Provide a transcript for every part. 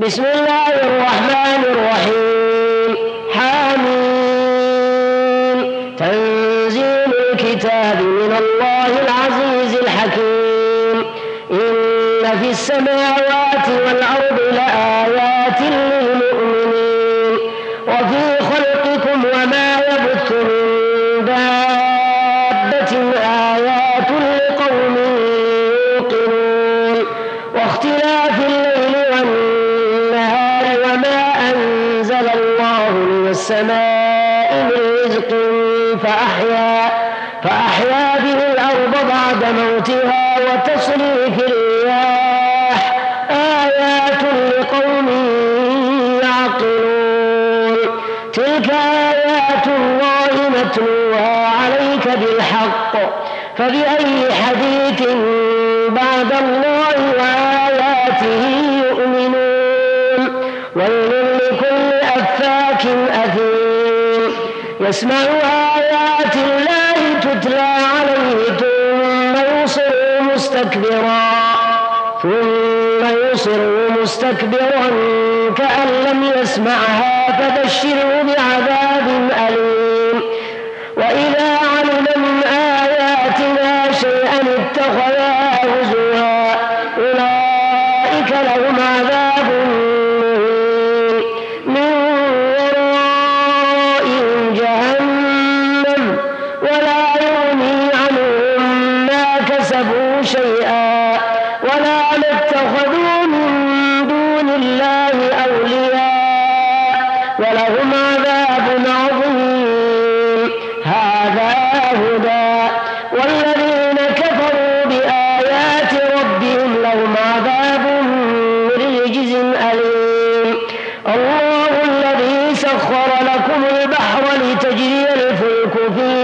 بسم الله الرحمن الرحيم. حامين تنزيل الكتاب من الله العزيز الحكيم. إن في السماوات السماء من رزق فأحيا فأحيا به الأرض بعد موتها وتصريف الرياح. آيات لقوم يعقلون. تلك آيات الله نتلوها عليك بالحق. فبأي حديث بعد الله وآياته يؤمنون؟ ويل لكل أفاك أثيم. يسمع آيات الله تتلى عليه ثم يصر مستكبرا. ثم يصر مستكبرا كأن لم يسمعها فبشره بعذاب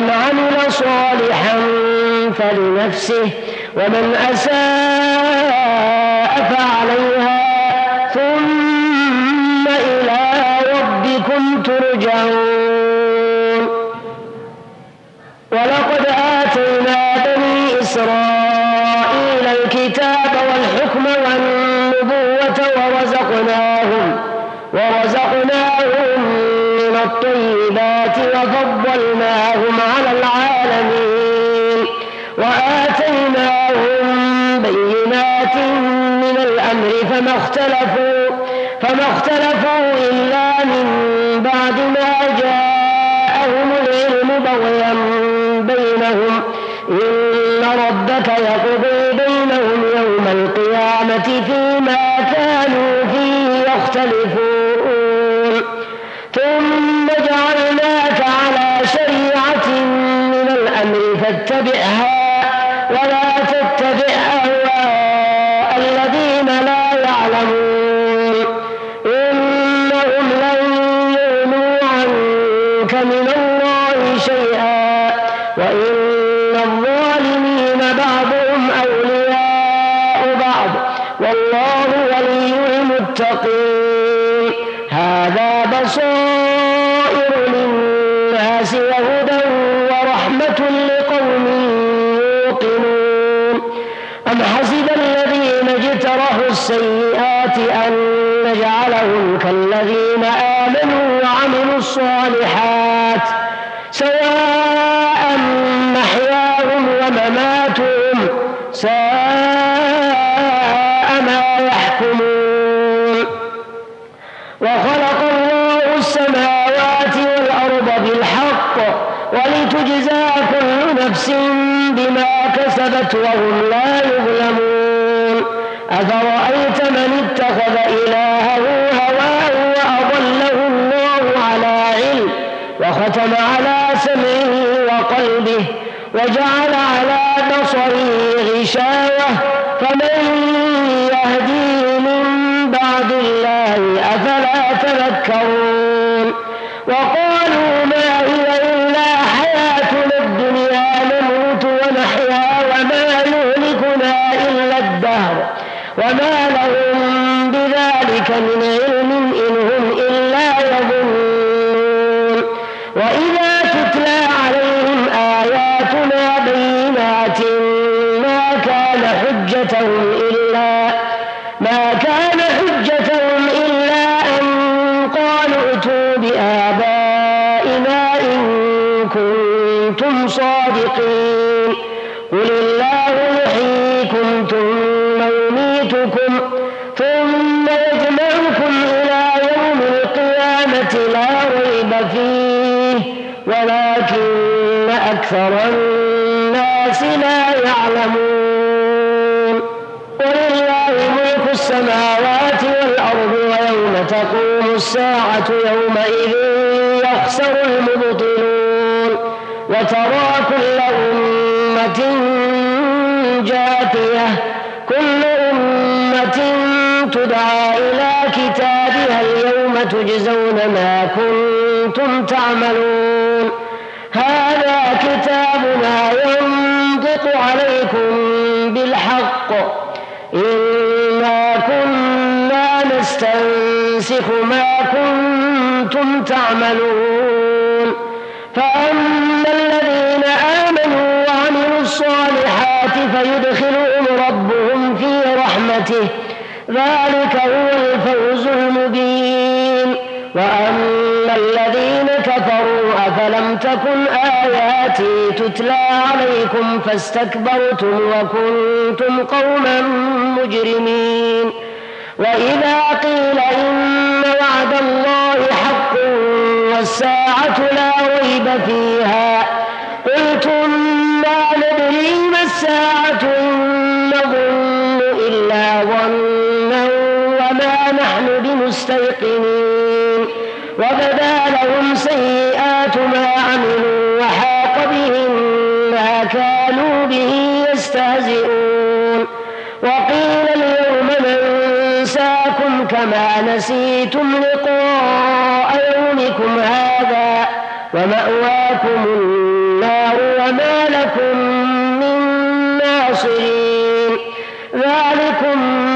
من عمل صالحا فلنفسه ومن أساء فعليها ثم إلى ربكم ترجعون. ولقد آتينا بني إسرائيل الكتاب والحكم والنبوة ورزقناهم ورزقناهم الطيبات وفضلناهم على العالمين وآتيناهم بينات من الأمر فما اختلفوا فما اختلفوا إلا من بعد ما جاءهم العلم بغيا بينهم. إن ربك يقضي بينهم يوم القيامة فيما كانوا فيه يختلفون. من الله شيئا وإن الظالمين بعضهم أولياء بعض. والله ولي المتقين. هذا بصائر للناس وهدى ورحمة لقوم يوقنون. أم حسب الذين اجترحوا السيئات أن نجعلهم كالذين آمنوا وعملوا الصالحات؟ ولتجزى كل نفس بما كسبت وهم لا يظلمون. أفرأيت من اتخذ إلهه هواه وأضله الله على علم وختم على سمعه وجعل على بصره غشاوة. فمن يهديه من بعد الله أفلا تذكرون. وقالوا وما لهم بذلك من علم. أكثر الناس لا يعلمون. ولله ملك السماوات والأرض ويوم تقوم الساعة يومئذ يخسر المبطلون. وترى كل أمة جاثية كل أمة تدعى إلى كتابها اليوم تجزون ما كنتم تعملون. هذا عليكم بالحق. إنا كنا نستنسخ ما كنتم تعملون. فأما الذين آمنوا وعملوا الصالحات فيدخلهم ربهم في رحمته. ذلك هو الفوز المبين. وأما الذين كفروا أفلم تكن آياتي تتلى عليكم فاستكبرتم وكنتم قوما مجرمين وإذا قيل إن وعد الله حق والساعة لا ريب فيها وما نحن بمستيقنين وبدا لهم سيئات ما عملوا وحاق بهم ما كانوا به يستهزئون وقيل اليوم ننساكم كما نسيتم لقاء يومكم هذا ومأواكم النار وما لكم من ناصرين ذلكم